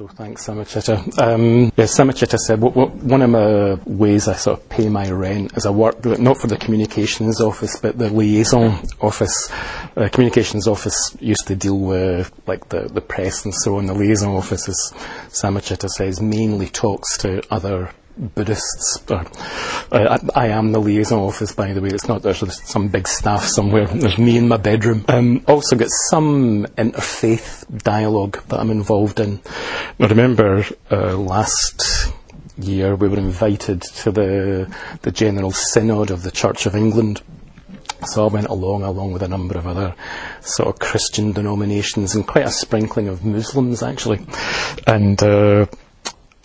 So thanks, Samachita. Um, yeah, Samachita said what, what, one of my ways I sort of pay my rent is I work not for the communications office but the liaison office. Uh, communications office used to deal with like the, the press and so on. The liaison office, as Samachita says, mainly talks to other Buddhists. Uh, I, I, am the liaison office, by the way. It's not there's some big staff somewhere. There's me in my bedroom. Um, also got some interfaith dialogue that I'm involved in. I remember uh, last year we were invited to the the General Synod of the Church of England. So I went along, along with a number of other sort of Christian denominations and quite a sprinkling of Muslims actually. And uh,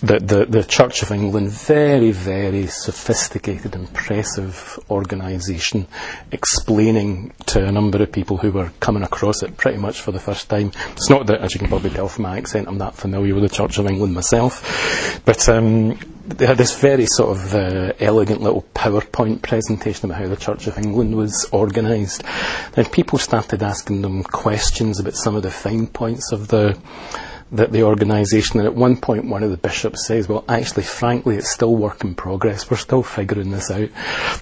the, the, the Church of England, very, very sophisticated, impressive organisation, explaining to a number of people who were coming across it pretty much for the first time. It's not that, as you can probably tell from my accent, I'm that familiar with the Church of England myself, but um, they had this very sort of uh, elegant little PowerPoint presentation about how the Church of England was organised. Then people started asking them questions about some of the fine points of the the, the organisation. And at one point, one of the bishops says, Well, actually, frankly, it's still work in progress. We're still figuring this out.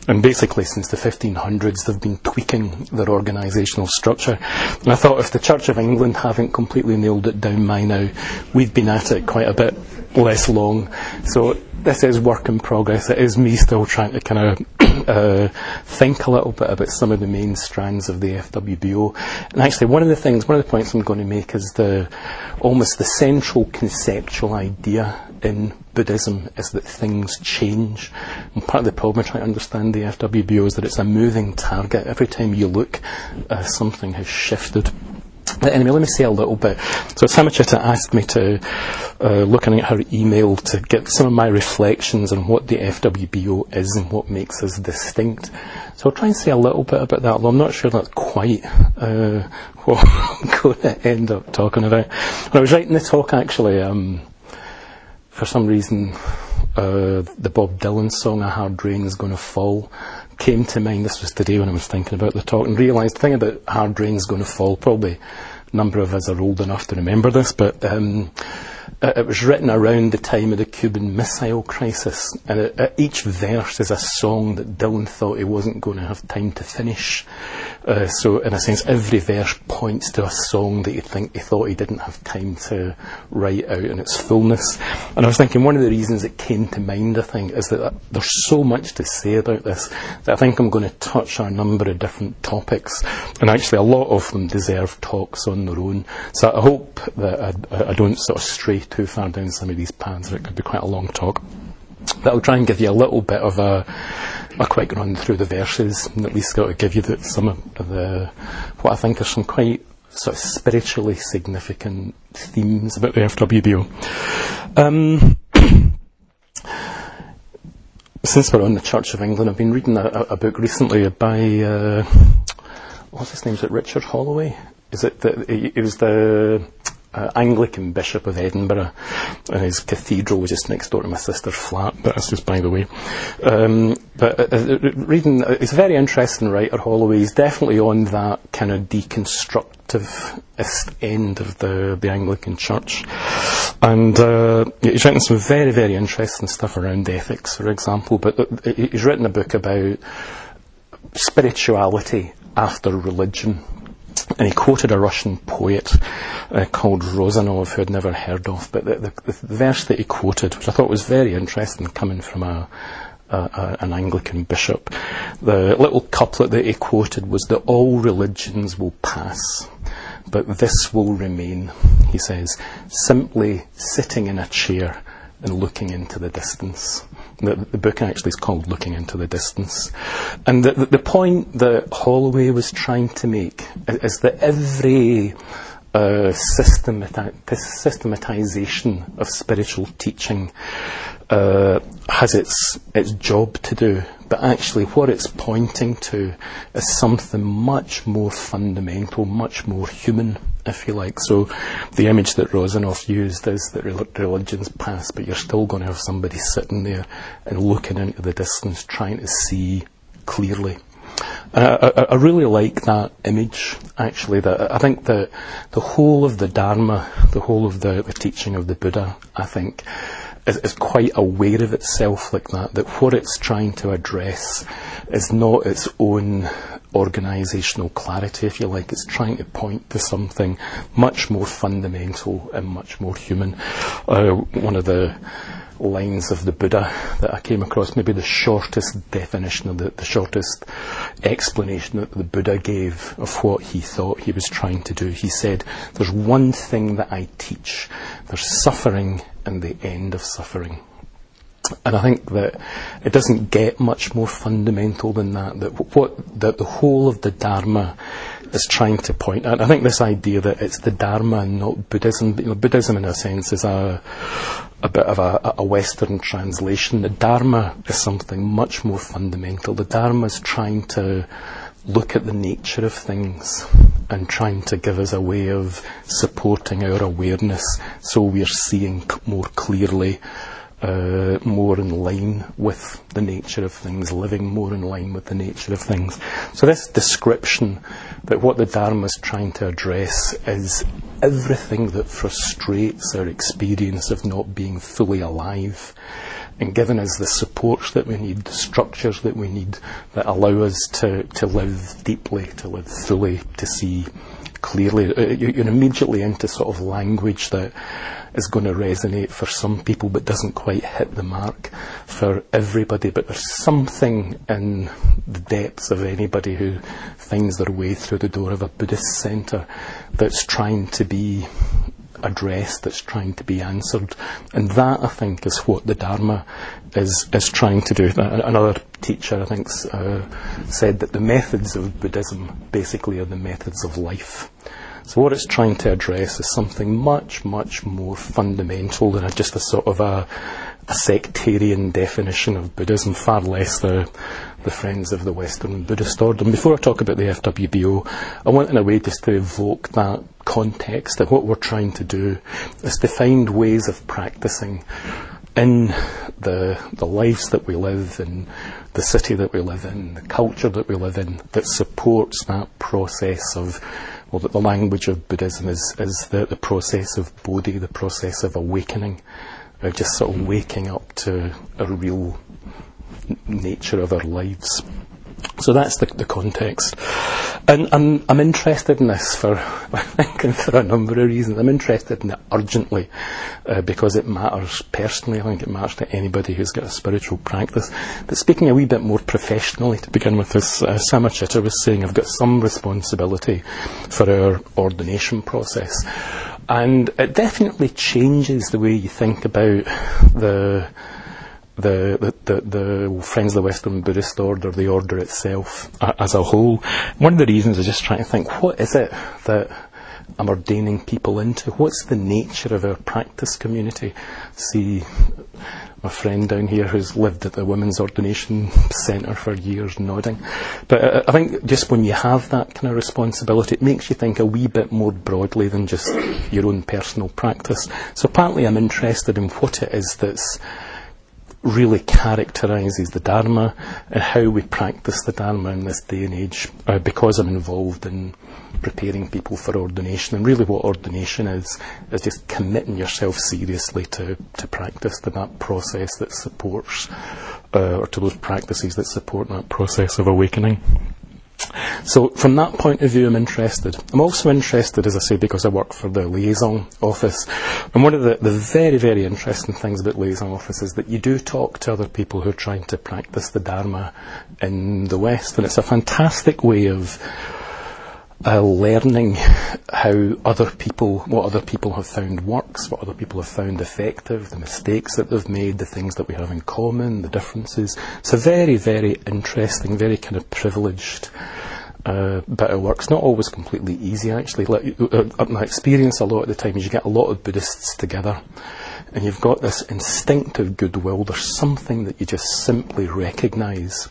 And basically, since the 1500s, they've been tweaking their organisational structure. And I thought if the Church of England haven't completely nailed it down by now, we've been at it quite a bit less long. So this is work in progress. It is me still trying to kind of uh, think a little bit about some of the main strands of the FWBO. And actually, one of the things, one of the points I'm going to make is the almost the central conceptual idea in Buddhism is that things change. And part of the problem I try to understand the FWBO is that it's a moving target. Every time you look, uh, something has shifted. Anyway, let me say a little bit. So Samachita asked me to, uh, looking at her email, to get some of my reflections on what the FWBO is and what makes us distinct. So I'll try and say a little bit about that, although I'm not sure that's quite uh, what I'm going to end up talking about. When I was writing the talk, actually, um, for some reason, uh, the Bob Dylan song "A Hard Rain Is to Fall" came to mind. This was today when I was thinking about the talk and realised the thing about "Hard Rain Is to Fall." Probably number of us are old enough to remember this, but. Um, it was written around the time of the Cuban Missile Crisis, and it, each verse is a song that Dylan thought he wasn't going to have time to finish. Uh, so, in a sense, every verse points to a song that you think he thought he didn't have time to write out in its fullness. And I was thinking one of the reasons it came to mind, I think, is that there's so much to say about this that I think I'm going to touch on a number of different topics, and actually, a lot of them deserve talks on their own. So, I hope that I, I don't sort of stray too far down some of these paths, or it could be quite a long talk. But I'll try and give you a little bit of a, a quick run through the verses, and at least got to give you the, some of the what I think are some quite sort of spiritually significant themes about the FWBO. Um, since we're on the Church of England, I've been reading a, a book recently by uh, what's his name? Is it Richard Holloway? Is it the, it was the uh, Anglican Bishop of Edinburgh, and his cathedral was just next door to my sister's flat. But that's just by the way. Um, but uh, uh reading, uh, it's a very interesting writer. Holloway. He's definitely on that kind of deconstructivist end of the the Anglican Church, and uh, he's written some very very interesting stuff around ethics, for example. But uh, he's written a book about spirituality after religion and he quoted a Russian poet uh, called Rozanov, who I'd never heard of. But the, the, the, verse that he quoted, which I thought was very interesting, coming from a, a, a, an Anglican bishop, the little couplet that he quoted was that all religions will pass, but this will remain. He says, simply sitting in a chair and looking into the distance. The, the, book actually is called Looking into the Distance. And the, the, point that Holloway was trying to make is, that every uh, systemati- systematization of spiritual teaching uh, has its, its job to do, but actually what it's pointing to is something much more fundamental, much more human if you like. So the image that Rozanov used is that religions past, but you're still going to have somebody sitting there and looking into the distance, trying to see clearly. I, I, I, really like that image, actually. That I think that the whole of the Dharma, the whole of the, the teaching of the Buddha, I think, is, is, quite aware of itself like that. That what it's trying to address is not its own organisational clarity, if you like. It's trying to point to something much more fundamental and much more human. Uh, one of the lines of the Buddha that I came across, maybe the shortest definition of the, the shortest explanation that the Buddha gave of what he thought he was trying to do. He said, There's one thing that I teach there's suffering and the end of suffering. And I think that it doesn't get much more fundamental than that. That what that the whole of the Dharma is trying to point at. I think this idea that it's the Dharma and not Buddhism. You know, Buddhism, in a sense, is a a bit of a, a Western translation. The Dharma is something much more fundamental. The Dharma is trying to look at the nature of things and trying to give us a way of supporting our awareness so we're seeing more clearly uh, more in line with the nature of things, living more in line with the nature of things. So, this description that what the Dharma is trying to address is everything that frustrates our experience of not being fully alive and giving us the supports that we need, the structures that we need that allow us to, to live deeply, to live fully, to see clearly. Uh, you're immediately into sort of language that is going to resonate for some people but doesn't quite hit the mark for everybody. But there's something in the depths of anybody who finds their way through the door of a Buddhist centre that's trying to be addressed, that's trying to be answered. And that, I think, is what the Dharma is, is trying to do. Another teacher, I think, uh, said that the methods of Buddhism basically are the methods of life. So what it's trying to address is something much, much more fundamental than just a sort of a, a sectarian definition of Buddhism, far less the, the Friends of the Western Buddhist Order. And before I talk about the FWBO, I want in a way just to evoke that context that what we're trying to do is to find ways of practicing in the, the lives that we live in, the city that we live in, the culture that we live in, that supports that process of well, that the language of Buddhism is, is the, the process of bodhi, the process of awakening, of just sort of waking up to a real nature of our lives. So that's the, the context. And I'm, I'm interested in this for, for a number of reasons. I'm interested in it urgently uh, because it matters personally. I think it matters to anybody who's got a spiritual practice. But speaking a wee bit more professionally to begin with, as uh, Samachitta was saying, I've got some responsibility for our ordination process. And it definitely changes the way you think about the the, the, the, Friends of the Western Buddhist Order, the order itself as a whole. One of the reasons is just trying to think what is it that I'm ordaining people into? What's the nature of our practice community? See, my friend down here who's lived at the Women's Ordination Centre for years nodding. But uh, I think just when you have that kind of responsibility, it makes you think a wee bit more broadly than just your own personal practice. So partly I'm interested in what it is that's really characterises the Dharma and how we practice the Dharma in this day and age uh, because I'm involved in preparing people for ordination. And really, what ordination is, is just committing yourself seriously to, to practice to that process that supports, uh, or to those practices that support that process of awakening. So, from that point of view, I'm interested. I'm also interested, as I say, because I work for the liaison office. And one of the, the very, very interesting things about liaison office is that you do talk to other people who are trying to practice the Dharma in the West. And it's a fantastic way of uh, learning how other people, what other people have found works, what other people have found effective, the mistakes that they've made, the things that we have in common, the differences. It's a very, very interesting, very kind of privileged uh, bit of work. It's not always completely easy, actually. Like, uh, uh, my experience a lot of the time is you get a lot of Buddhists together and you've got this instinctive goodwill. There's something that you just simply recognise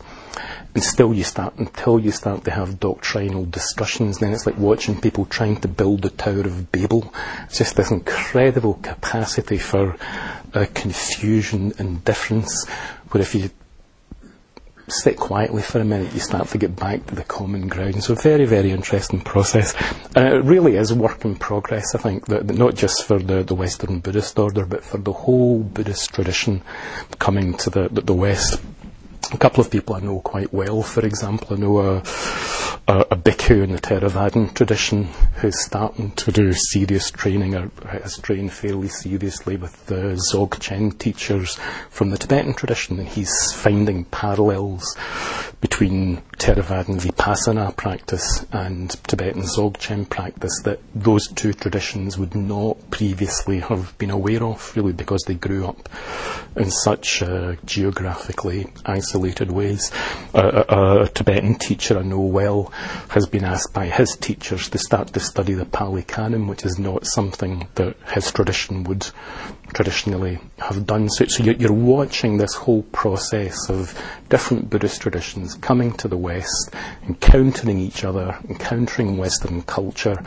and still you start until you start to have doctrinal discussions then it's like watching people trying to build the tower of babel it's just this incredible capacity for uh, confusion and difference where if you sit quietly for a minute, you start to get back to the common ground. So very, very interesting process. And it really is work in progress, I think, that, that not just for the, the Western Buddhist order, but for the whole Buddhist tradition coming to the, the, the West. A couple of people I know quite well, for example, I know a, a, a bhikkhu in the Theravadan tradition who's starting to do serious training or has trained fairly seriously with the Dzogchen teachers from the Tibetan tradition, and he's finding parallels between Theravadan Vipassana practice and Tibetan Dzogchen practice that those two traditions would not previously have been aware of, really, because they grew up in such geographically isolated ways. Uh, a, a Tibetan teacher I know well has been asked by his teachers to start to study the Pali Canon, which is not something that his tradition would traditionally have done. So, so you're, you're, watching this whole process of different Buddhist traditions coming to the West, encountering each other, encountering Western culture,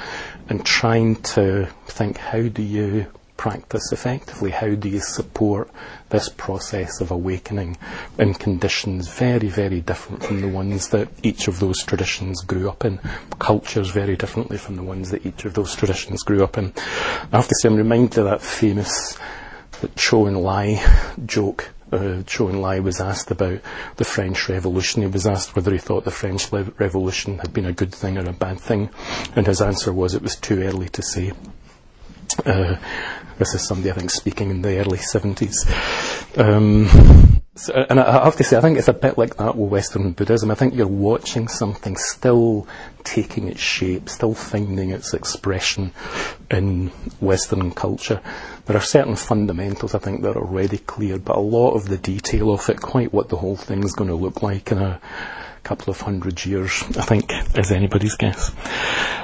and trying to think how do you practice effectively? How do you support this process of awakening in conditions very, very different from the ones that each of those traditions grew up in? Cultures very differently from the ones that each of those traditions grew up in. I have to say, I'm reminded of that famous Chou Enlai joke uh, Chou Enlai was asked about the French Revolution. He was asked whether he thought the French Le- Revolution had been a good thing or a bad thing, and his answer was it was too early to say. Uh, this is somebody I think speaking in the early 70s. Um, so, and I have to say, I think it's a bit like that with Western Buddhism. I think you're watching something still taking its shape, still finding its expression in Western culture. There are certain fundamentals, I think, that are already clear, but a lot of the detail of it, quite what the whole thing is going to look like in a couple of hundred years, I think, is anybody's guess.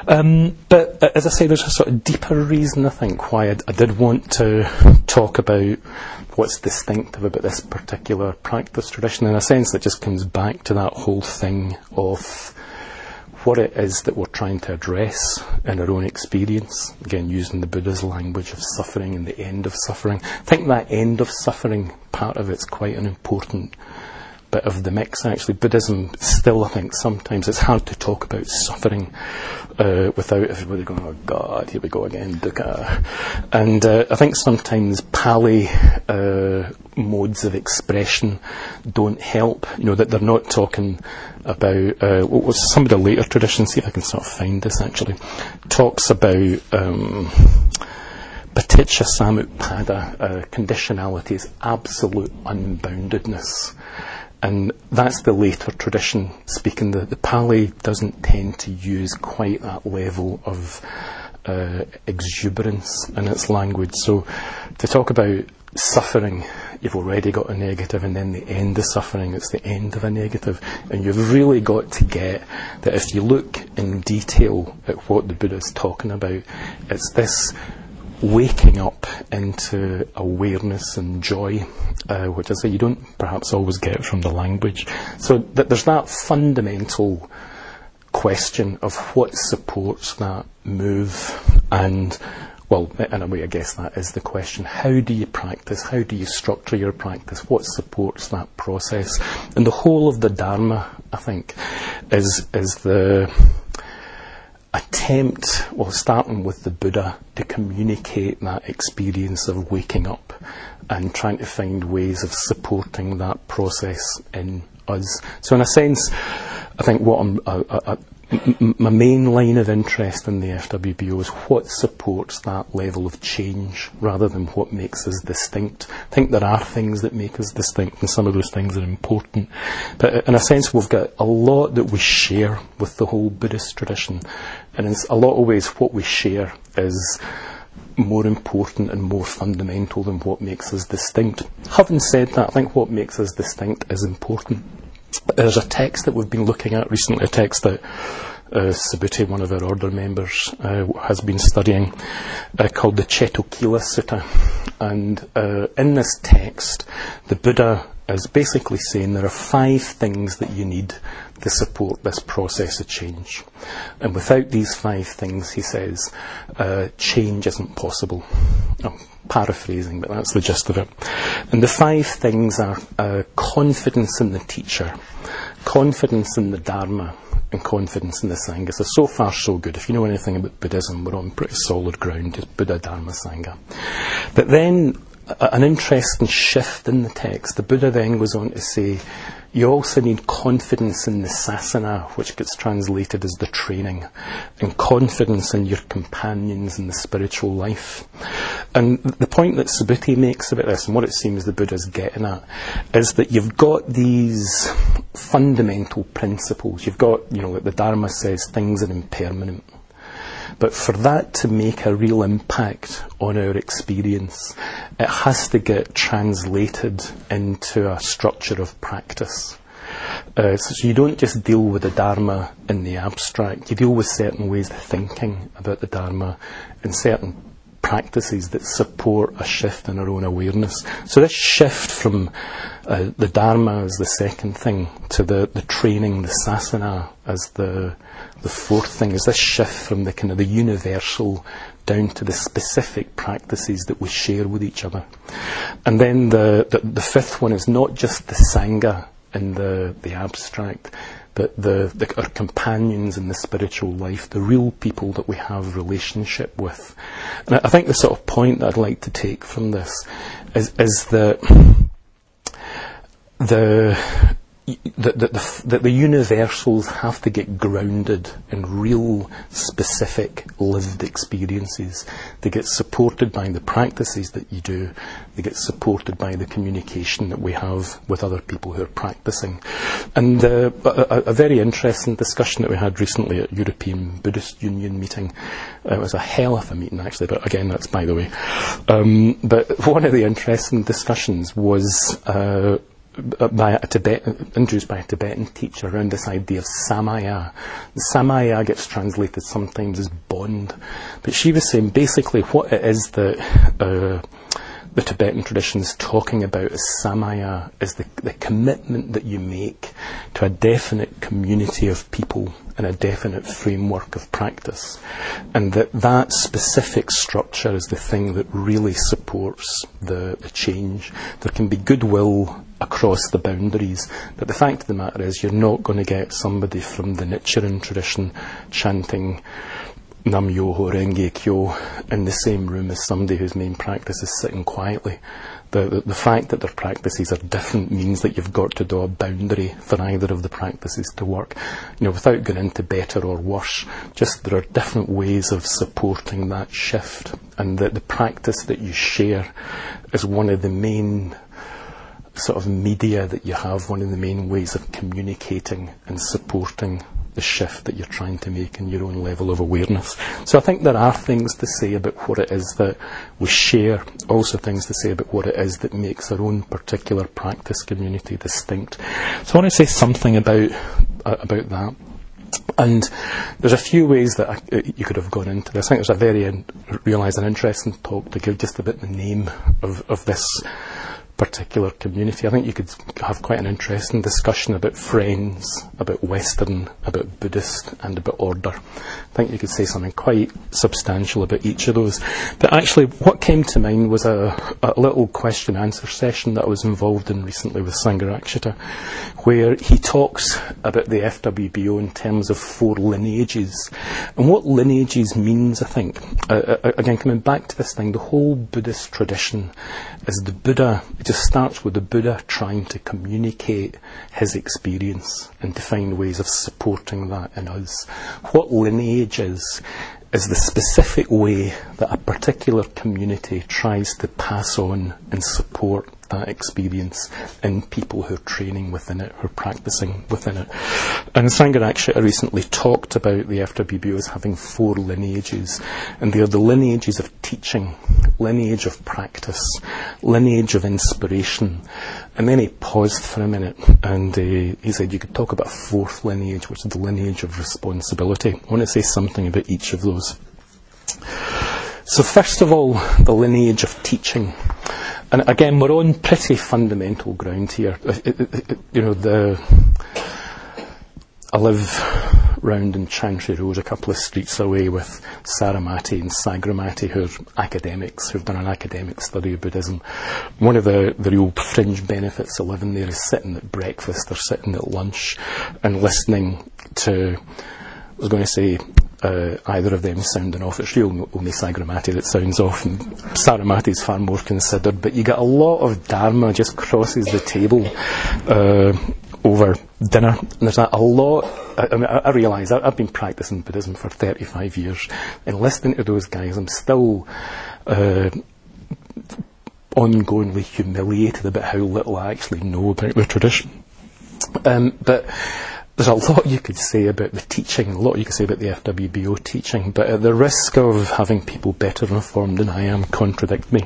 Um, but uh, as I say, there's a sort of deeper reason, I think, why I, I did want to talk about what's distinctive about this particular practice tradition. In a sense, it just comes back to that whole thing of what it is that we're trying to address in our own experience. Again, using the Buddha's language of suffering and the end of suffering. I think that end of suffering part of it's quite an important bit of the mix actually. Buddhism still, I think, sometimes it's hard to talk about suffering uh, without everybody going, oh God, here we go again, dukkha. And uh, I think sometimes Pali uh, modes of expression don't help. You know, that they're not talking about, uh, what was some of the later traditions, see if I can sort of find this actually, talks about. Um, Paticca Samuppada, uh, conditionality is absolute unboundedness. And that's the later tradition speaking. The, the Pali doesn't tend to use quite that level of uh, exuberance in its language. So to talk about suffering, you've already got a negative, and then the end of suffering, it's the end of a negative. And you've really got to get that if you look in detail at what the Buddha is talking about, it's this waking up into awareness and joy, uh, which I say you don't perhaps always get from the language. So th- there's that fundamental question of what supports that move and well, in a way, I guess that is the question. How do you practice? How do you structure your practice? What supports that process? And the whole of the Dharma, I think, is is the attempt, well, starting with the Buddha, to communicate that experience of waking up and trying to find ways of supporting that process in us. So, in a sense, I think what I'm, uh, uh, my main line of interest in the FWBO is what supports that level of change rather than what makes us distinct. I think there are things that make us distinct, and some of those things are important. But in a sense, we've got a lot that we share with the whole Buddhist tradition, and in a lot of ways, what we share is more important and more fundamental than what makes us distinct. Having said that, I think what makes us distinct is important. There's a text that we've been looking at recently, a text that uh, Subhuti, one of our order members, uh, has been studying, uh, called the Cetokhila Sutta. And uh, in this text, the Buddha as basically saying there are five things that you need to support this process of change. And without these five things, he says, uh, change isn't possible. I'm paraphrasing, but that's the gist of it. And the five things are uh, confidence in the teacher, confidence in the Dharma, and confidence in the Sangha. So, so far, so good. If you know anything about Buddhism, we're on pretty solid ground, Buddha, Dharma, Sangha. But then, an interesting shift in the text. The Buddha then goes on to say, you also need confidence in the sasana, which gets translated as the training, and confidence in your companions in the spiritual life. And the point that Subhuti makes about this, and what it seems the Buddha's getting at, is that you've got these fundamental principles. You've got, you know, like the Dharma says, things are impermanent. But for that to make a real impact on our experience, it has to get translated into a structure of practice. Uh, so you don't just deal with the Dharma in the abstract, you deal with certain ways of thinking about the Dharma and certain practices that support a shift in our own awareness. So this shift from uh, the Dharma as the second thing to the, the training, the sasana as the the fourth thing is this shift from the kind of the universal down to the specific practices that we share with each other. And then the, the, the fifth one is not just the Sangha in the, the abstract, but the, the, our companions in the spiritual life, the real people that we have relationship with. And I think the sort of point that I'd like to take from this is, is that the that the, the, the, universals have to get grounded in real, specific, lived experiences. They get supported by the practices that you do. They get supported by the communication that we have with other people who are practicing. And uh, a, a, very interesting discussion that we had recently at European Buddhist Union meeting. Uh, it was a hell of a meeting, actually, but again, that's by the way. Um, but one of the interesting discussions was uh, by a Tibetan, introduced by a Tibetan teacher around this idea of samaya. Samaya gets translated sometimes as bond, but she was saying basically what it is that uh, the Tibetan tradition is talking about as samaya is the, the commitment that you make to a definite community of people in a definite framework of practice, and that that specific structure is the thing that really supports the, the change. There can be goodwill across the boundaries. But the fact of the matter is, you're not going to get somebody from the Nichiren tradition chanting Nam Myoho Renge Kyo in the same room as somebody whose main practice is sitting quietly. The, the, the, fact that their practices are different means that you've got to draw a boundary for either of the practices to work. You know, without going into better or worse, just there are different ways of supporting that shift, and that the practice that you share is one of the main sort of media that you have, one of the main ways of communicating and supporting the shift that you're trying to make in your own level of awareness. So I think there are things to say about what it is that we share, also things to say about what it is that makes our own particular practice community distinct. So I want to say something about uh, about that. And there's a few ways that I, uh, you could have gone into this. I think there's a very in, realised an interesting talk to give just a bit the name of, of this particular community. I think you could have quite an interesting discussion about friends, about Western, about Buddhist, and about order. I think you could say something quite substantial about each of those. But actually, what came to mind was a, a little question answer session that I was involved in recently with Sangharakshita, where he talks about the FWBO in terms of four lineages. And what lineages means, I think, uh, uh, again, coming back to this thing, the whole Buddhist tradition is the Buddha just starts with the Buddha trying to communicate his experience and to find ways of supporting that in us. What lineage is, is the specific way that a particular community tries to pass on and support that experience in people who are training within it, who are practicing within it. And Sangharakshita recently talked about the FWBO as having four lineages, and they are the lineages of teaching, lineage of practice, lineage of inspiration. And then he paused for a minute and uh, he said you could talk about a fourth lineage, which is the lineage of responsibility. I want to say something about each of those. So, first of all, the lineage of teaching. And again, we're on pretty fundamental ground here. It, it, it, you know, the I live round in Chantry Road, a couple of streets away, with Saramati and Sagramati, who are academics, who've done an academic study of Buddhism. One of the, the real fringe benefits of living there is sitting at breakfast or sitting at lunch and listening to, I was going to say, uh, either of them sounding off. It's real only Sagramati that sounds off, and Saramati is far more considered. But you get a lot of Dharma just crosses the table. Uh, over dinner. And there's a, lot. I, I, mean, I, I realise I, have been practicing Buddhism for 35 years, and listening to those guys, I'm still uh, ongoingly humiliated about how little I actually know about the tradition. Um, but there's a lot you could say about the teaching, a lot you could say about the FWBO teaching, but at the risk of having people better informed than I am contradict me,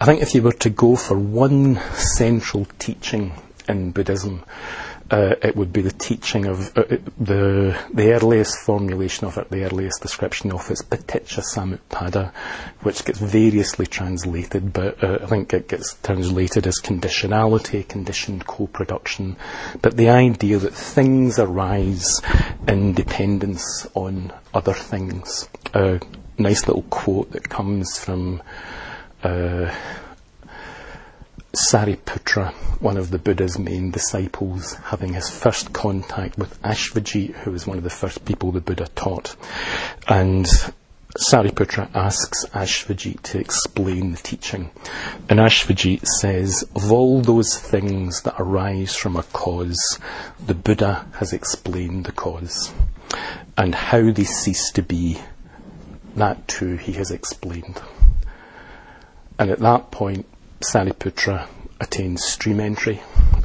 I think if you were to go for one central teaching in Buddhism, uh, it would be the teaching of uh, the the earliest formulation of it, the earliest description of it, Paticca Samuppada, which gets variously translated, but uh, I think it gets translated as conditionality, conditioned co-production. But the idea that things arise in dependence on other things. A nice little quote that comes from. Sariputra, one of the Buddha's main disciples, having his first contact with Ashvajit, who was one of the first people the Buddha taught. And Sariputra asks Ashvajit to explain the teaching. And Ashvajit says, Of all those things that arise from a cause, the Buddha has explained the cause. And how they cease to be, that too he has explained. And at that point, Sariputra attains stream entry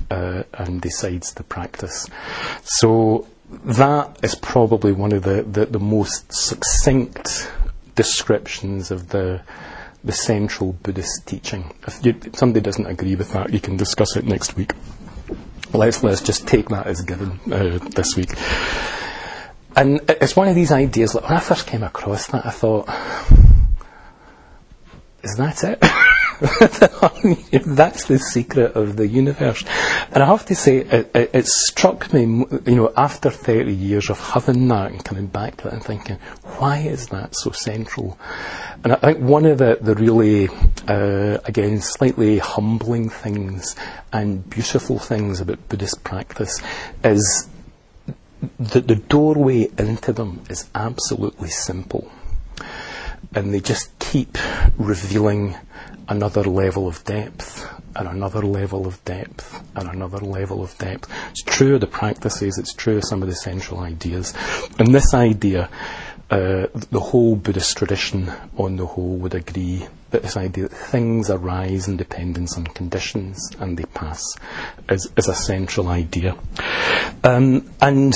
uh, and decides to practice. So that is probably one of the, the, the most succinct descriptions of the the central Buddhist teaching. If, you, if, somebody doesn't agree with that, you can discuss it next week. Let's let's just take that as given uh, this week. And it's one of these ideas. Like when I first came across that, I thought, "Is that it?" That's the secret of the universe. And I have to say, it, it, it, struck me, you know, after 30 years of having that and coming back to it and thinking, why is that so central? And I think one of the, the really, uh, again, slightly humbling things and beautiful things about Buddhist practice is that the doorway into them is absolutely simple. And they just keep revealing another level of depth and another level of depth and another level of depth. It's true of the practices, it's true of some of the central ideas. And this idea, uh, the whole Buddhist tradition on the whole would agree that this idea that things arise in dependence on conditions and they pass is, is a central idea. Um, and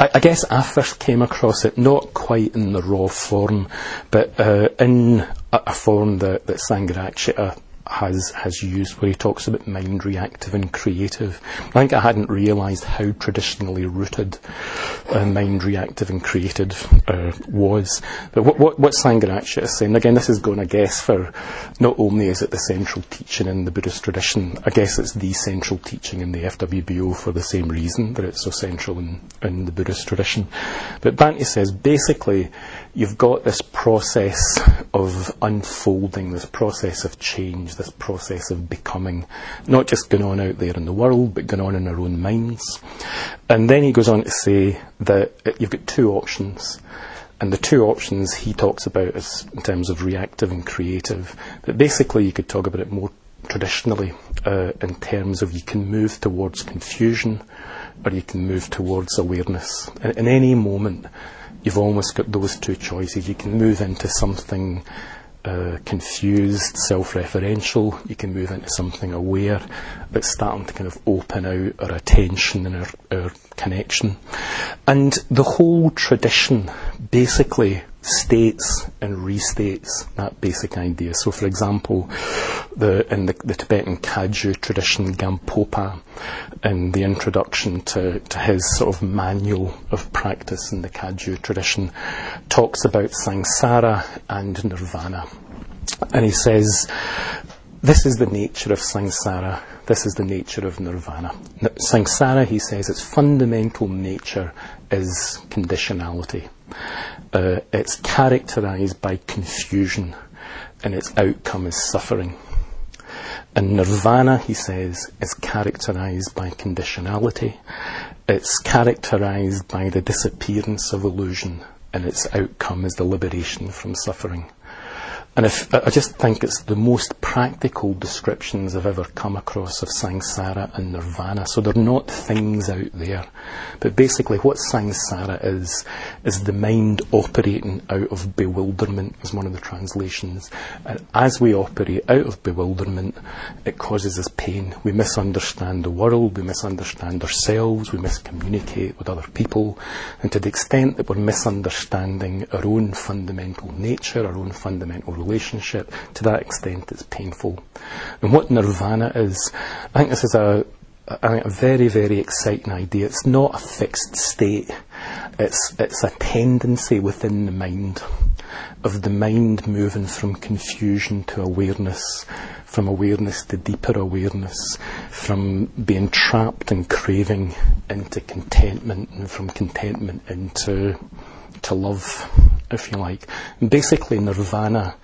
I, guess I first came across it not quite in the raw form, but uh, in a, a, form that, that Sangharakshita has has used, where he talks about mind reactive and creative. I think I hadn't realised how traditionally rooted uh, mind reactive and creative uh, was. But what, what, what is saying, again, this is going, I guess, for not only is it the central teaching in the Buddhist tradition, I guess it's the central teaching in the FWBO for the same reason that it's so central in, in the Buddhist tradition. But Bhante says basically you've got this process of unfolding, this process of change, this process of becoming, not just going on out there in the world, but going on in our own minds. And then he goes on to say that you've got two options. And the two options he talks about is in terms of reactive and creative. But basically, you could talk about it more traditionally uh, in terms of you can move towards confusion or you can move towards awareness. In, in any moment, you've almost got those two choices. You can move into something confused, self referential, you can move into something aware that's starting to kind of open out our attention and our, our connection. And the whole tradition basically states and restates that basic idea. So, for example, the, in the, the Tibetan Kagyu tradition, Gampopa, in the introduction to, to his sort of manual of practice in the Kagyu tradition, talks about samsara and nirvana. And he says this is the nature of samsara. This is the nature of nirvana. Samsara, he says, its fundamental nature is conditionality. Uh, it's characterized by confusion, and its outcome is suffering. And nirvana, he says, is characterized by conditionality. It's characterized by the disappearance of illusion, and its outcome is the liberation from suffering. And if, I just think it's the most practical descriptions I've ever come across of samsara and nirvana. So they're not things out there. But basically, what samsara is, is the mind operating out of bewilderment, is one of the translations. And as we operate out of bewilderment, it causes us pain. We misunderstand the world, we misunderstand ourselves, we miscommunicate with other people. And to the extent that we're misunderstanding our own fundamental nature, our own fundamental relationship, to that extent it's painful. And what nirvana is, I think this is a, a, a very, very exciting idea. It's not a fixed state. It's, it's a tendency within the mind of the mind moving from confusion to awareness, from awareness to deeper awareness, from being trapped and craving into contentment, and from contentment into to love, if you like. And basically, nirvana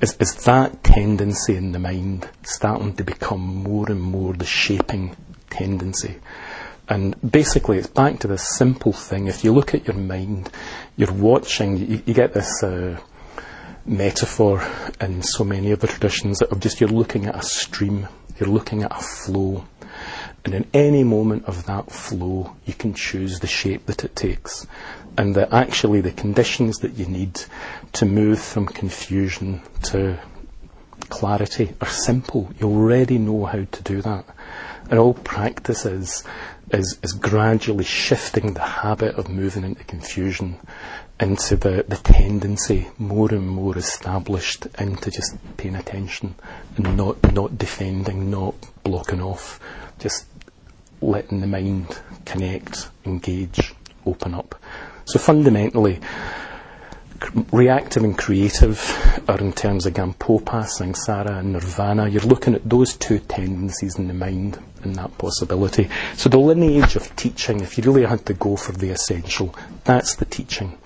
is, is that tendency in the mind starting to become more and more the shaping tendency. And basically, it's back to this simple thing. If you look at your mind, you're watching, you, you get this uh, metaphor in so many of the traditions of just you're looking at a stream, you're looking at a flow. And in any moment of that flow, you can choose the shape that it takes and that actually the conditions that you need to move from confusion to clarity are simple. You already know how to do that. And all practice is, is, is gradually shifting the habit of moving into confusion into the, the tendency more and more established into just paying attention and not, not defending, not blocking off, just letting the mind connect, engage, open up. So fundamentally, reactive and creative are in terms of Gampopa, Samsara, and Nirvana. You're looking at those two tendencies in the mind and that possibility. So the lineage of teaching, if you really had to go for the essential, that's the teaching.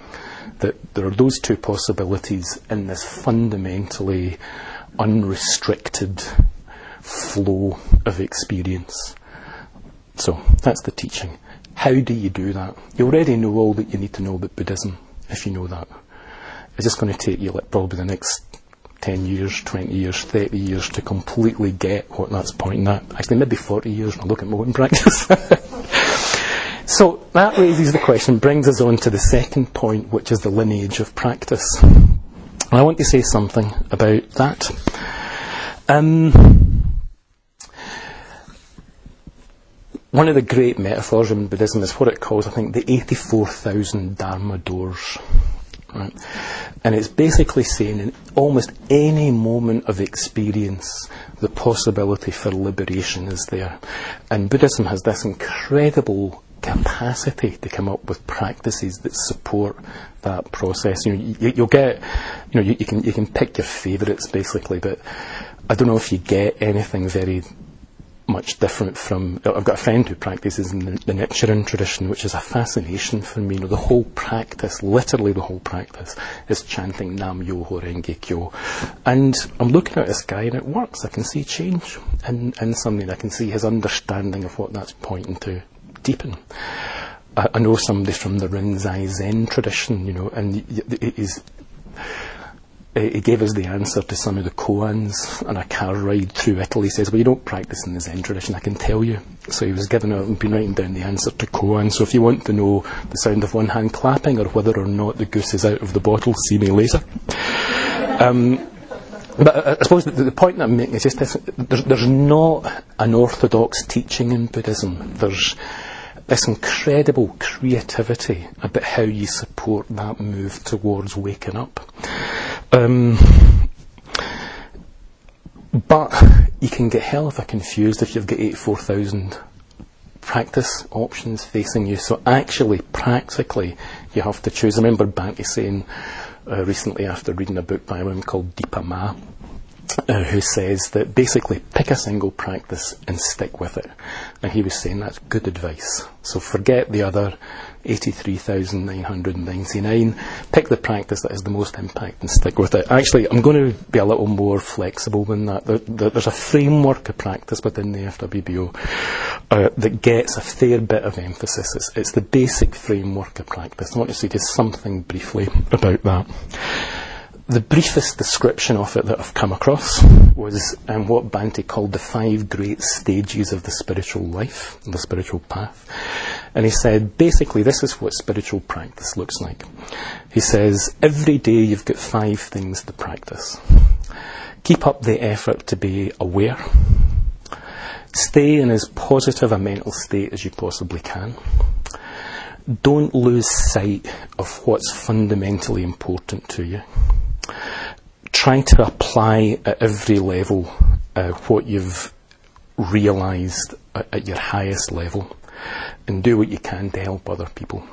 That there are those two possibilities in this fundamentally unrestricted flow of experience. So that's the teaching. How do you do that? You already know all that you need to know about Buddhism, if you know that. It's just going to take you like probably the next 10 years, 20 years, 30 years to completely get what that's pointing at. Actually, maybe 40 years when I look at my own practice. so that raises the question, brings us on to the second point, which is the lineage of practice. And I want to say something about that. Um, One of the great metaphors in Buddhism is what it calls, I think, the 84,000 Dharma doors. Right? And it's basically saying in almost any moment of experience, the possibility for liberation is there. And Buddhism has this incredible capacity to come up with practices that support that process. You know, you, will get, you know, you, you, can you can pick your favourites basically, but I don't know if you get anything very much different from. I've got a friend who practices in the, the Nichiren tradition, which is a fascination for me. You know, the whole practice, literally the whole practice, is chanting Nam Myoho Renge Kyo. And I'm looking at this guy and it works. I can see change in, in something. I can see his understanding of what that's pointing to deepen. I, I know somebody from the Rinzai Zen tradition, you know, and he's he gave us the answer to some of the koans on a car ride through Italy. He says, Well, you don't practice in the Zen tradition, I can tell you. So he was giving a, been writing down the answer to koan. So if you want to know the sound of one hand clapping or whether or not the goose is out of the bottle, see me later. Um, but I suppose the, the, point that I'm making is just this there's, there's not an orthodox teaching in Buddhism. There's this incredible creativity about how you support that move towards waking up. Um, but you can get hell of a confused if you've got 84,000 practice options facing you. So actually, practically, you have to choose. I remember Bhante saying uh, recently after reading a book by a woman called Dipa Ma, uh, who says that basically pick a single practice and stick with it. And he was saying that's good advice. So forget the other 83,999. Pick the practice that has the most impact and stick with it. Actually, I'm going to be a little more flexible than that. There, there, there's a framework of practice within the FWBO uh, that gets a fair bit of emphasis. It's, it's the basic framework of practice. I want to say just something briefly about that the briefest description of it that I've come across was um, what Bhante called the five great stages of the spiritual life, the spiritual path. And he said, basically, this is what spiritual practice looks like. He says, every day you've got five things to practice. Keep up the effort to be aware. Stay in as positive a mental state as you possibly can. Don't lose sight of what's fundamentally important to you trying to apply at every level uh, what you've realised at, at, your highest level and do what you can to help other people.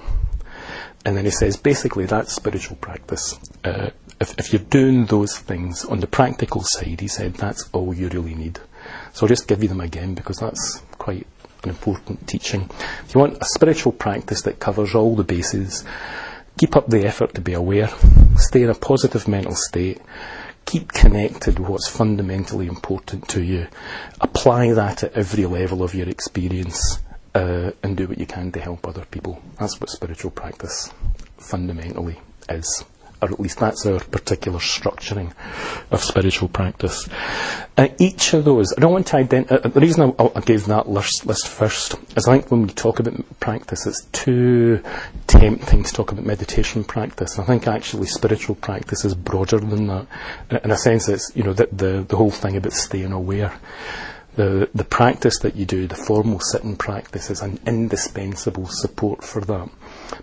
And then he says basically that's spiritual practice. Uh, if, if, you're doing those things on the practical side, he said that's all you really need. So I'll just give you them again because that's quite an important teaching. If you want a spiritual practice that covers all the bases, Keep up the effort to be aware, stay in a positive mental state, keep connected with what's fundamentally important to you, apply that at every level of your experience, uh, and do what you can to help other people. That's what spiritual practice fundamentally is or at least that's our particular structuring of spiritual practice. Uh, each of those, I don't want to identify, uh, the reason I, I, gave that list, list first is I think when we talk about practice, it's too tempting to talk about meditation practice. I think actually spiritual practice is broader than that. In a sense, it's, you know, the, the, the whole thing about staying aware the, the practice that you do, the formal sitting practice, is an indispensable support for that.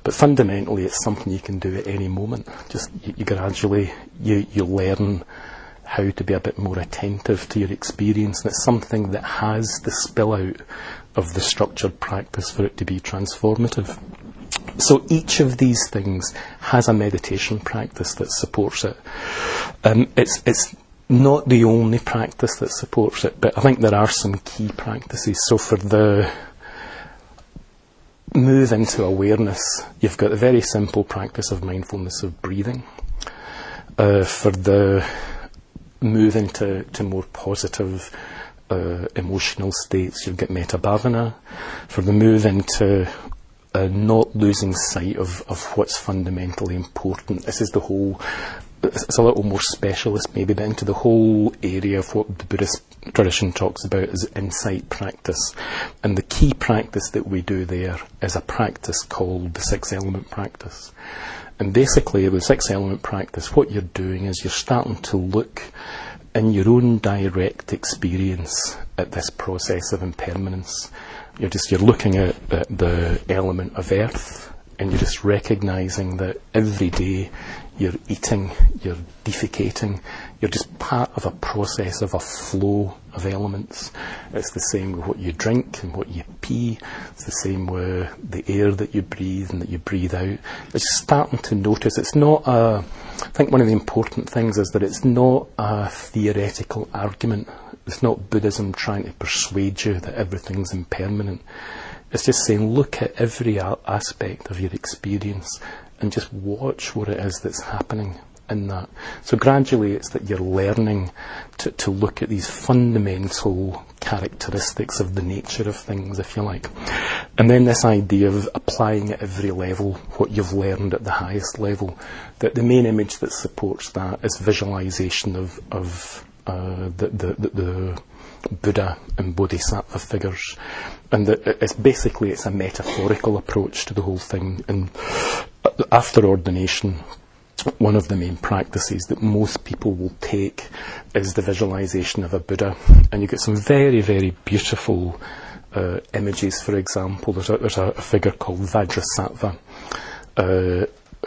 But fundamentally, it's something you can do at any moment. Just you, you gradually you, you learn how to be a bit more attentive to your experience, and it's something that has the spill out of the structured practice for it to be transformative. So each of these things has a meditation practice that supports it. Um, it's it's not the only practice that supports it, but I think there are some key practices. So for the move into awareness, you've got a very simple practice of mindfulness of breathing. Uh, for the move into to more positive uh, emotional states, you've got. For the move into uh, not losing sight of, of what's fundamentally important, this is the whole it's a little more specialist maybe, but into the whole area of what the Buddhist tradition talks about as insight practice. And the key practice that we do there is a practice called the six element practice. And basically, with six element practice, what you're doing is you're starting to look in your own direct experience at this process of impermanence. You're just you're looking at, at the element of earth, and you're just recognizing that every day you're eating, you're defecating, you're just part of a process of a flow of elements. It's the same with what you drink and what you pee. It's the same with the air that you breathe and that you breathe out. It's starting to notice. It's not a. I think one of the important things is that it's not a theoretical argument. It's not Buddhism trying to persuade you that everything's impermanent. It's just saying, look at every aspect of your experience and just watch what it is that's happening in that. So gradually it's that you're learning to, to look at these fundamental characteristics of the nature of things, if you like. And then this idea of applying at every level what you've learned at the highest level, that the main image that supports that is visualization of, of uh, the, the, the, the Buddha and Bodhisattva figures, and that it's basically it's a metaphorical approach to the whole thing. And after ordination, one of the main practices that most people will take is the visualization of a Buddha. And you get some very, very beautiful uh, images, for example. There's a, there's a figure called Vajrasattva uh,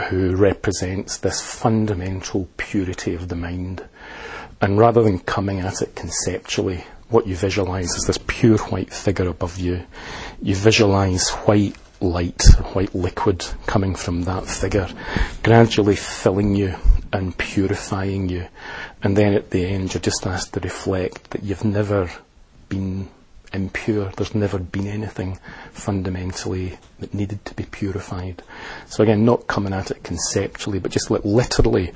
who represents this fundamental purity of the mind. And rather than coming at it conceptually, what you visualize is this pure white figure above you. You visualize white light, white liquid coming from that figure, gradually filling you and purifying you. And then at the end, you're just asked to reflect that you've never been impure. There's never been anything fundamentally that needed to be purified. So again, not coming at it conceptually, but just like literally,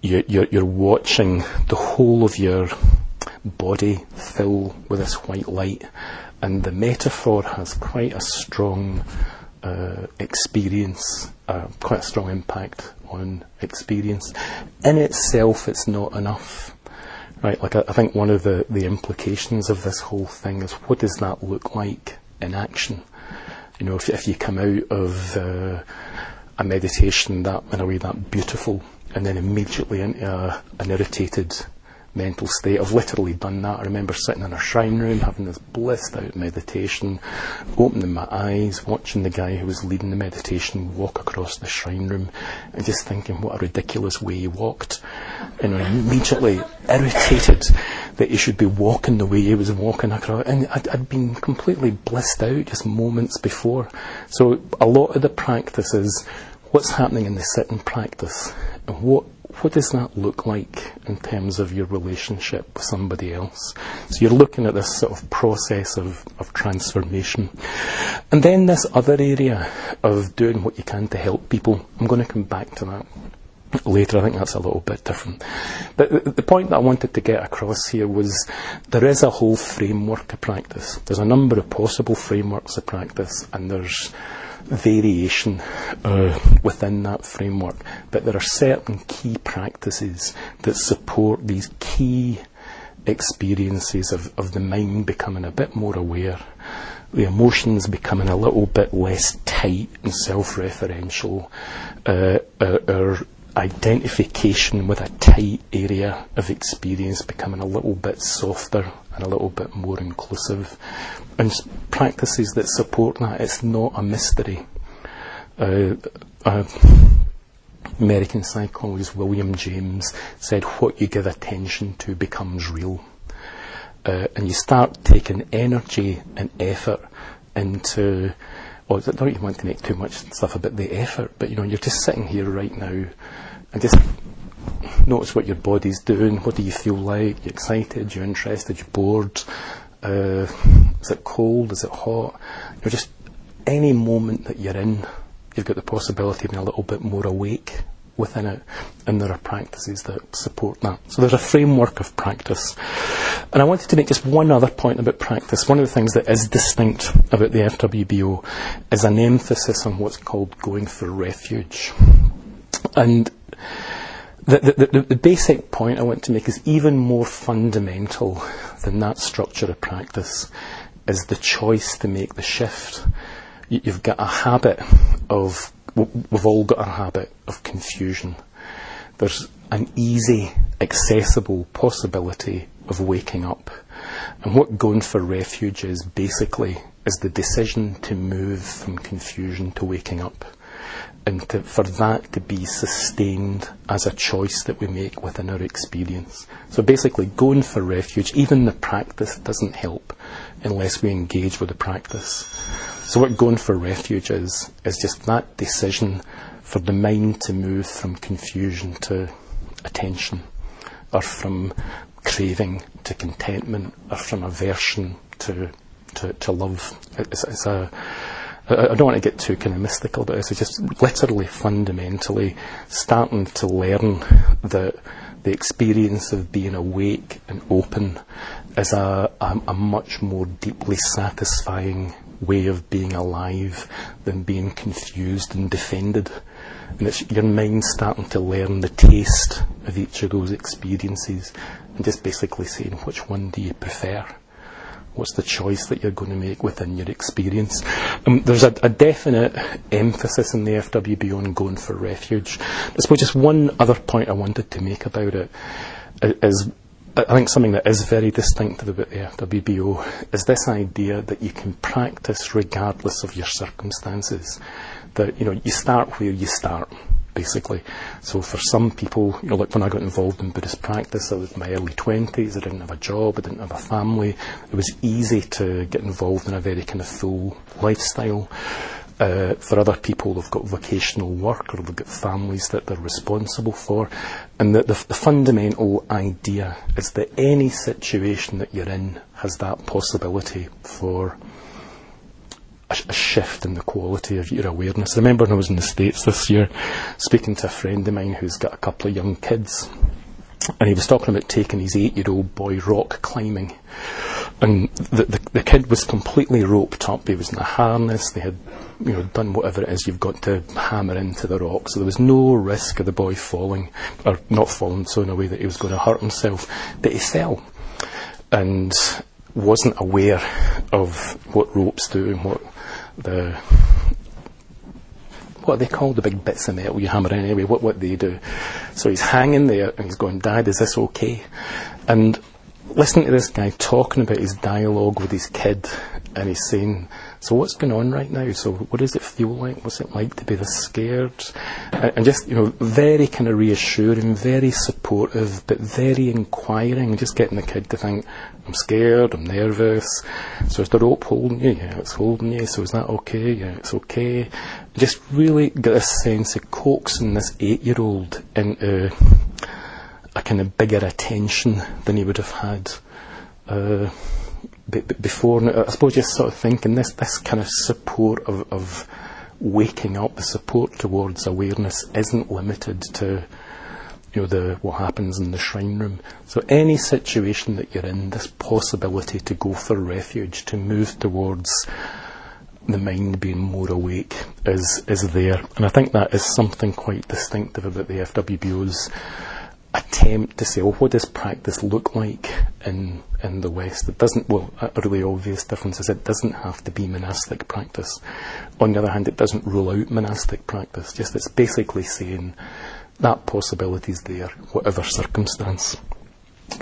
you're, you're, you're watching the whole of your body fill with this white light. And the metaphor has quite a strong uh, experience, uh, quite a strong impact on experience. In itself, it's not enough. Right, like I, think one of the, the implications of this whole thing is what does that look like in action? You know, if, if you come out of uh, a meditation that in a way that beautiful, and then immediately into a, an irritated mental state. I've literally done that. I remember sitting in a shrine room having this blissed out meditation, opening my eyes, watching the guy who was leading the meditation walk across the shrine room, and just thinking what a ridiculous way he walked. And I immediately irritated that he should be walking the way he was walking across. And I'd, I'd been completely blissed out just moments before. So a lot of the practice is what's happening in the sitting practice and what what does that look like in terms of your relationship with somebody else? So you're looking at this sort of process of, of transformation. And then this other area of doing what you can to help people. I'm going to come back to that later. I think that's a little bit different. But the point that I wanted to get across here was there is a whole framework of practice. There's a number of possible frameworks of practice, and there's variation uh, within that framework, but there are certain key practices that support these key experiences of, of the mind becoming a bit more aware, the emotions becoming a little bit less tight and self referential, uh, uh, our identification with a tight area of experience becoming a little bit softer and a little bit more inclusive. And practices that support that, it's not a mystery. Uh, uh, American psychologist William James said, What you give attention to becomes real. Uh, and you start taking energy and effort into, or I don't want to make too much stuff about the effort, but you know, you're just sitting here right now and just notice what your body's doing. What do you feel like? You're excited? You're interested? You're bored? Uh, is it cold? Is it hot? You're just any moment that you're in, you've got the possibility of being a little bit more awake within it, and there are practices that support that. So there's a framework of practice. And I wanted to make just one other point about practice. One of the things that is distinct about the FWBO is an emphasis on what's called going for refuge. And the, the, the, the, basic point I want to make is even more fundamental than that structure of practice is the choice to make the shift. You, you've got a habit of, we've all got a habit of confusion. There's an easy, accessible possibility of waking up. And what going for refuge is basically is the decision to move from confusion to waking up and to, for that to be sustained as a choice that we make within our experience. So basically, going for refuge, even the practice doesn't help unless we engage with the practice. So what going for refuge is, is just that decision for the mind to move from confusion to attention, or from craving to contentment, or from aversion to, to, to love. It's, it's a I don't want to get too kind of mystical, but it's just literally fundamentally starting to learn that the experience of being awake and open is a, a, a, much more deeply satisfying way of being alive than being confused and defended. And it's your mind starting to learn the taste of each of those experiences and just basically saying, which one do you prefer? What's the choice that you're going to make within your experience? Um, there's a, a, definite emphasis in the FWB on going for refuge. I suppose just one other point I wanted to make about it is I think something that is very distinctive about the FWBO uh, is this idea that you can practice regardless of your circumstances. That you know you start where you start basically. So for some people, you know, like when I got involved in Buddhist practice, I was in my early 20s, I didn't have a job, I didn't have a family. It was easy to get involved in a very kind of full lifestyle. Uh, for other people, they've got vocational work or they've got families that they're responsible for. And the, the, the fundamental idea is that any situation that you're in has that possibility for a, a, shift in the quality of your awareness. I remember when I was in the States this year, speaking to a friend of mine who's got a couple of young kids, and he was talking about taking his eight year old boy rock climbing. And the, the, the, kid was completely roped up. He was in a harness. They had you know, done whatever it is you've got to hammer into the rock. So there was no risk of the boy falling, or not falling so in a way that he was going to hurt himself. But he fell. And wasn't aware of what ropes do and what the what are they called? The big bits of metal you hammer in anyway. What what they do? So he's hanging there and he's going, "Dad, is this okay?" And listening to this guy talking about his dialogue with his kid, and he's saying, "So what's going on right now? So what does it feel like? What's it like to be this scared?" And just you know, very kind of reassuring, very supportive, but very inquiring, just getting the kid to think, I'm scared, I'm nervous. So is the rope holding you? Yeah, it's holding you. So is that okay? Yeah, it's okay. Just really get a sense of coaxing this eight year old into a kind of bigger attention than he would have had uh, b- b- before. I suppose just sort of thinking this, this kind of support of, of waking up, the support towards awareness isn't limited to you know, the, what happens in the shrine room. So any situation that you're in, this possibility to go for refuge, to move towards the mind being more awake is, is there. And I think that is something quite distinctive about the FWBO's attempt to say, oh, what does practice look like in in the West? It doesn't. Well, a really obvious difference is it doesn't have to be monastic practice. On the other hand, it doesn't rule out monastic practice. Just it's basically saying that possibility is there, whatever circumstance.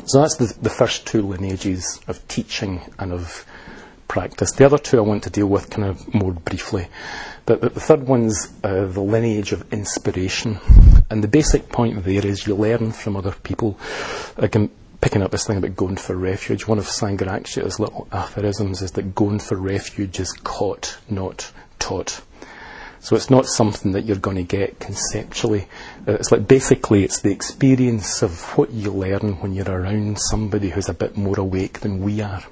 So that's the, the first two lineages of teaching and of practice. The other two I want to deal with kind of more briefly. The, the, the third one's uh, the lineage of inspiration. And the basic point there is you learn from other people. Again, picking up this thing about going for refuge, one of Sangharakshita's little aphorisms is that going for refuge is caught, not taught. So it's not something that you're going to get conceptually. Uh, it's like basically it's the experience of what you learn when you're around somebody who's a bit more awake than we are.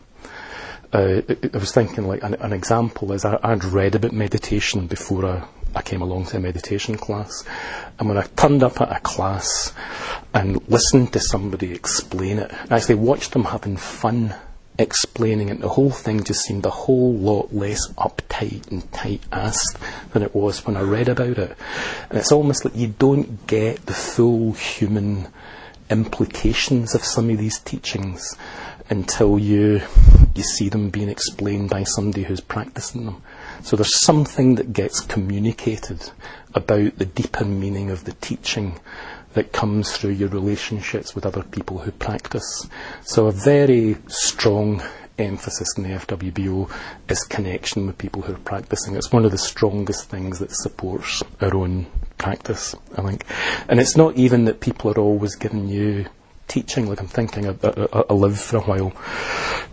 Uh, I was thinking like an, an example is I, would read about meditation before I, I came along to a meditation class. And when I turned up at a class and listened to somebody explain it, I actually watched them having fun explaining it. The whole thing just seemed a whole lot less uptight and tight-assed than it was when I read about it. And it's almost like you don't get the full human implications of some of these teachings until you you see them being explained by somebody who's practicing them. So there's something that gets communicated about the deeper meaning of the teaching that comes through your relationships with other people who practice. So a very strong emphasis in the FWBO is connection with people who are practicing. It's one of the strongest things that supports our own practice, I think. And it's not even that people are always giving you teaching. Like I'm thinking, uh, uh, uh, I, I, I lived for a while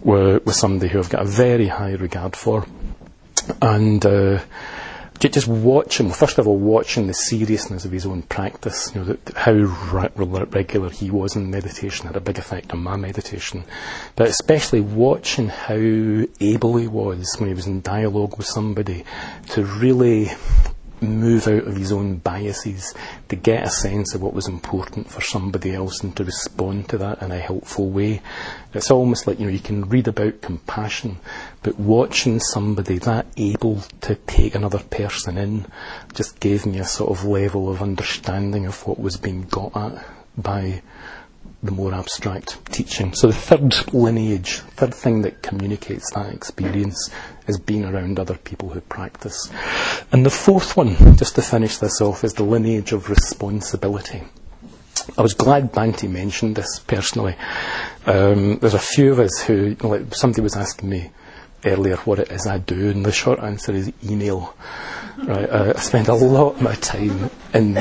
with, with somebody who I've got a very high regard for, and. Uh, just watching, first of all, watching the seriousness of his own practice, you know, how re- regular he was in meditation had a big effect on my meditation. But especially watching how able he was when he was in dialogue with somebody to really move out of his own biases to get a sense of what was important for somebody else and to respond to that in a helpful way. It's almost like, you know, you can read about compassion, but watching somebody that able to take another person in just gave me a sort of level of understanding of what was being got at by the more abstract teaching. So the third lineage, third thing that communicates that experience is being around other people who practice. And the fourth one, just to finish this off, is the lineage of responsibility. I was glad Bhante mentioned this personally. Um, there's a few of us who, like somebody was asking me earlier what it is I do, and the short answer is email. Right, uh, I spend a lot of my time in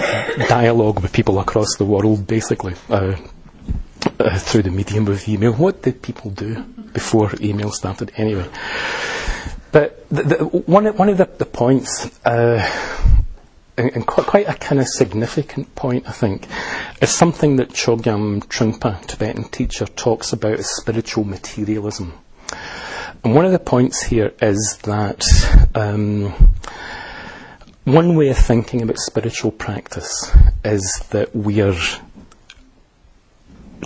dialogue with people across the world, basically, uh, uh, through the medium of email. What did people do before email started anyway? But the, the, one, one of the, the points, uh, and, and quite, quite, a kind of significant point, I think, is something that Chogyam Trungpa, Tibetan teacher, talks about as spiritual materialism. And one of the points here is that um, one way of thinking about spiritual practice is that we are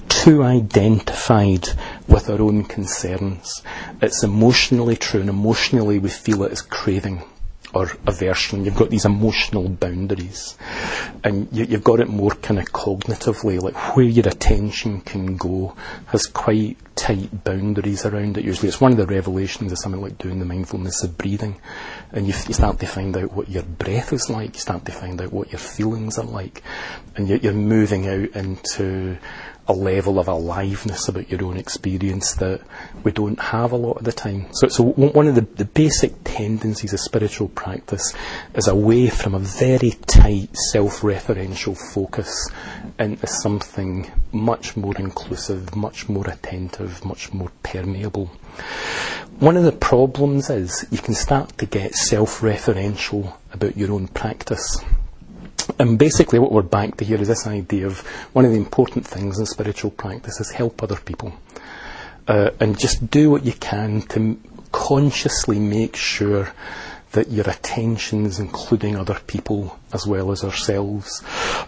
too identified with our own concerns. It's emotionally true, and emotionally we feel it as craving or aversion. You've got these emotional boundaries, and you, have got it more kind of cognitively, like where your attention can go has quite tight boundaries around it. Usually, it's one of the revelations of something like doing the mindfulness of breathing, and you, you start to find out what your breath is like. You start to find out what your feelings are like, and you're, you're moving out into a level of aliveness about your own experience that we don't have a lot of the time. So, so one of the, the basic tendencies of spiritual practice is away from a very tight self-referential focus into something much more inclusive, much more attentive, much more permeable. One of the problems is you can start to get self-referential about your own practice. And basically, what we're back to here is this idea of one of the important things in spiritual practice is help other people. Uh, and just do what you can to consciously make sure that your attention is including other people as well as ourselves.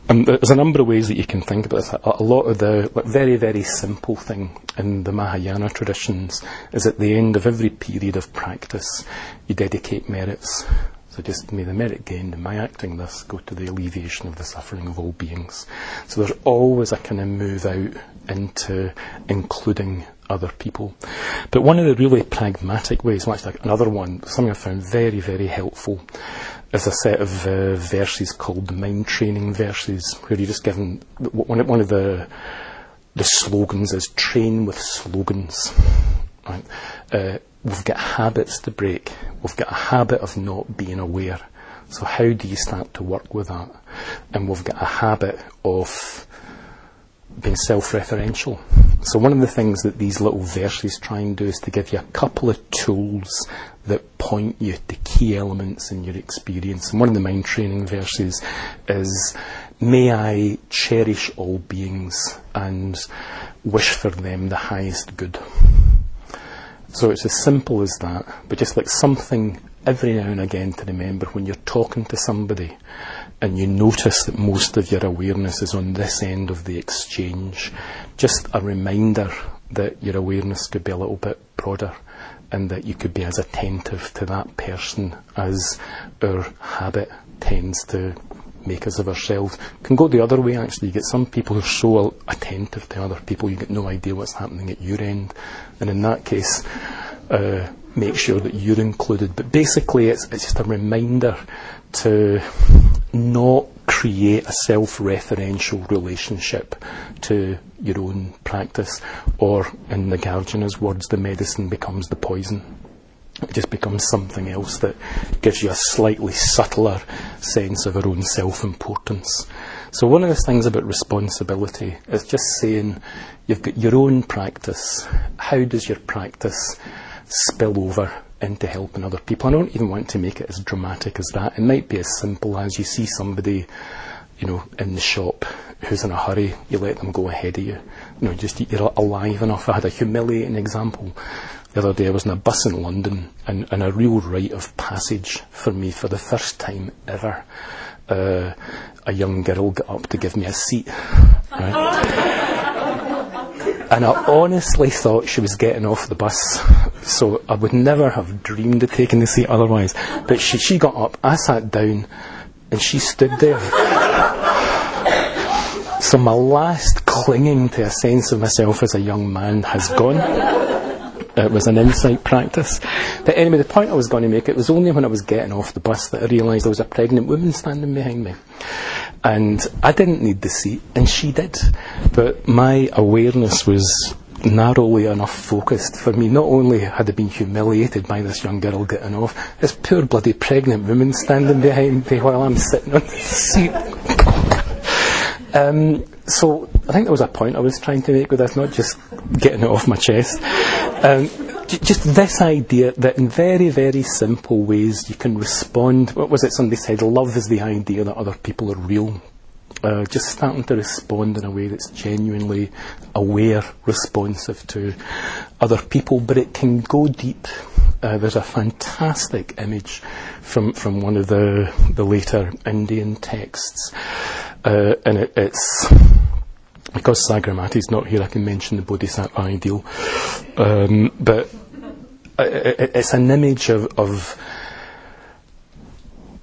And there's a number of ways that you can think about this. A, lot of the like, very, very simple thing in the Mahayana traditions is at the end of every period of practice, you dedicate merits. So just may the merit gained in my acting thus go to the alleviation of the suffering of all beings. So there's always a kind of move out into including other people. But one of the really pragmatic ways, well, actually another one, something I found very, very helpful, is a set of uh, verses called the mind training verses, where you're just given one, one of the the slogans is train with slogans. Right? Uh, we've got habits to break. We've got a habit of not being aware. So how do you start to work with that? And we've got a habit of being self-referential. So one of the things that these little verses try and do is to give you a couple of tools that point you to key elements in your experience. And one of the mind training verses is, may I cherish all beings and wish for them the highest good. So it's as simple as that, but just like something every now and again to remember when you're talking to somebody and you notice that most of your awareness is on this end of the exchange, just a reminder that your awareness could be a little bit broader and that you could be as attentive to that person as our habit tends to make us of ourselves. Can go the other way actually. You get some people who are so attentive to other people, you get no idea what's happening at your end. And in that case, uh, make sure that you're included. But basically, it's, it's just a reminder to not create a self referential relationship to your own practice, or in Nagarjuna's words, the medicine becomes the poison. It just becomes something else that gives you a slightly subtler sense of our own self importance. So, one of the things about responsibility is just saying you've got your own practice. How does your practice spill over into helping other people? I don't even want to make it as dramatic as that. It might be as simple as you see somebody, you know, in the shop who's in a hurry, you let them go ahead of you. You know, just you're alive enough. I had a humiliating example the other day I was in a bus in London and, and a real rite of passage for me for the first time ever. Uh, a young girl got up to give me a seat. Right? and I honestly thought she was getting off the bus, so I would never have dreamed of taking the seat otherwise. But she, she got up, I sat down, and she stood there. so my last clinging to a sense of myself as a young man has gone it was an insight practice. But anyway, the point I was going to make, it was only when I was getting off the bus that I realised there was a pregnant woman standing behind me. And I didn't need the seat, and she did. But my awareness was narrowly enough focused for me. Not only had I been humiliated by this young girl getting off, this poor bloody pregnant woman standing behind me while I'm sitting on the seat. um, so I think there was a point I was trying to make with this, not just getting it off my chest. Um, just this idea that in very, very simple ways you can respond. What was it somebody said? Love is the idea that other people are real. Uh, just starting to respond in a way that's genuinely aware, responsive to other people, but it can go deep. Uh, there's a fantastic image from, from one of the, the later Indian texts, uh, and it, it's because Sagaramati's not here, I can mention the Bodhisattva ideal. Um, but it, it's an image of, of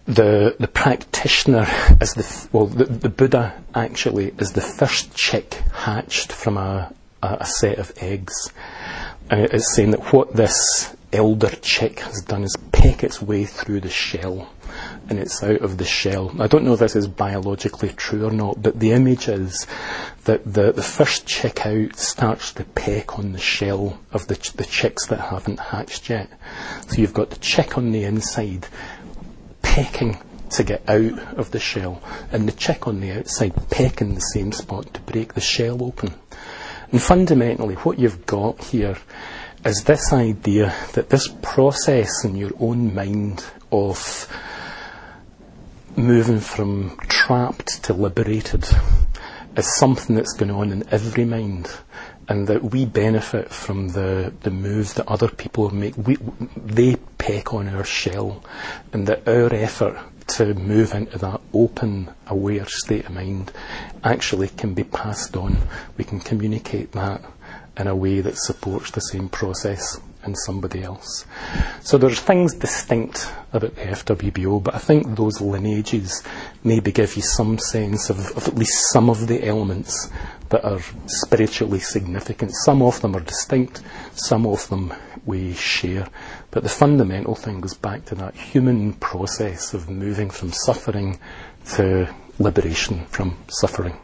the the practitioner as the well the, the, Buddha actually is the first chick hatched from a, a, a set of eggs, and it's saying that what this elder chick has done is peck its way through the shell and it's out of the shell. I don't know if this is biologically true or not, but the image is that the, the first chick out starts to peck on the shell of the, ch- the chicks that haven't hatched yet. So you've got the chick on the inside pecking to get out of the shell, and the chick on the outside pecking the same spot to break the shell open. And fundamentally, what you've got here is this idea that this process in your own mind of moving from trapped to liberated is something that's going on in every mind and that we benefit from the, the move that other people make. We, they peck on our shell and that our effort to move into that open, aware state of mind actually can be passed on. We can communicate that in a way that supports the same process in somebody else. So there's things distinct about the FWBO, but I think those lineages maybe give you some sense of, of at least some of the elements that are spiritually significant. Some of them are distinct, some of them we share. But the fundamental thing goes back to that human process of moving from suffering to liberation from suffering.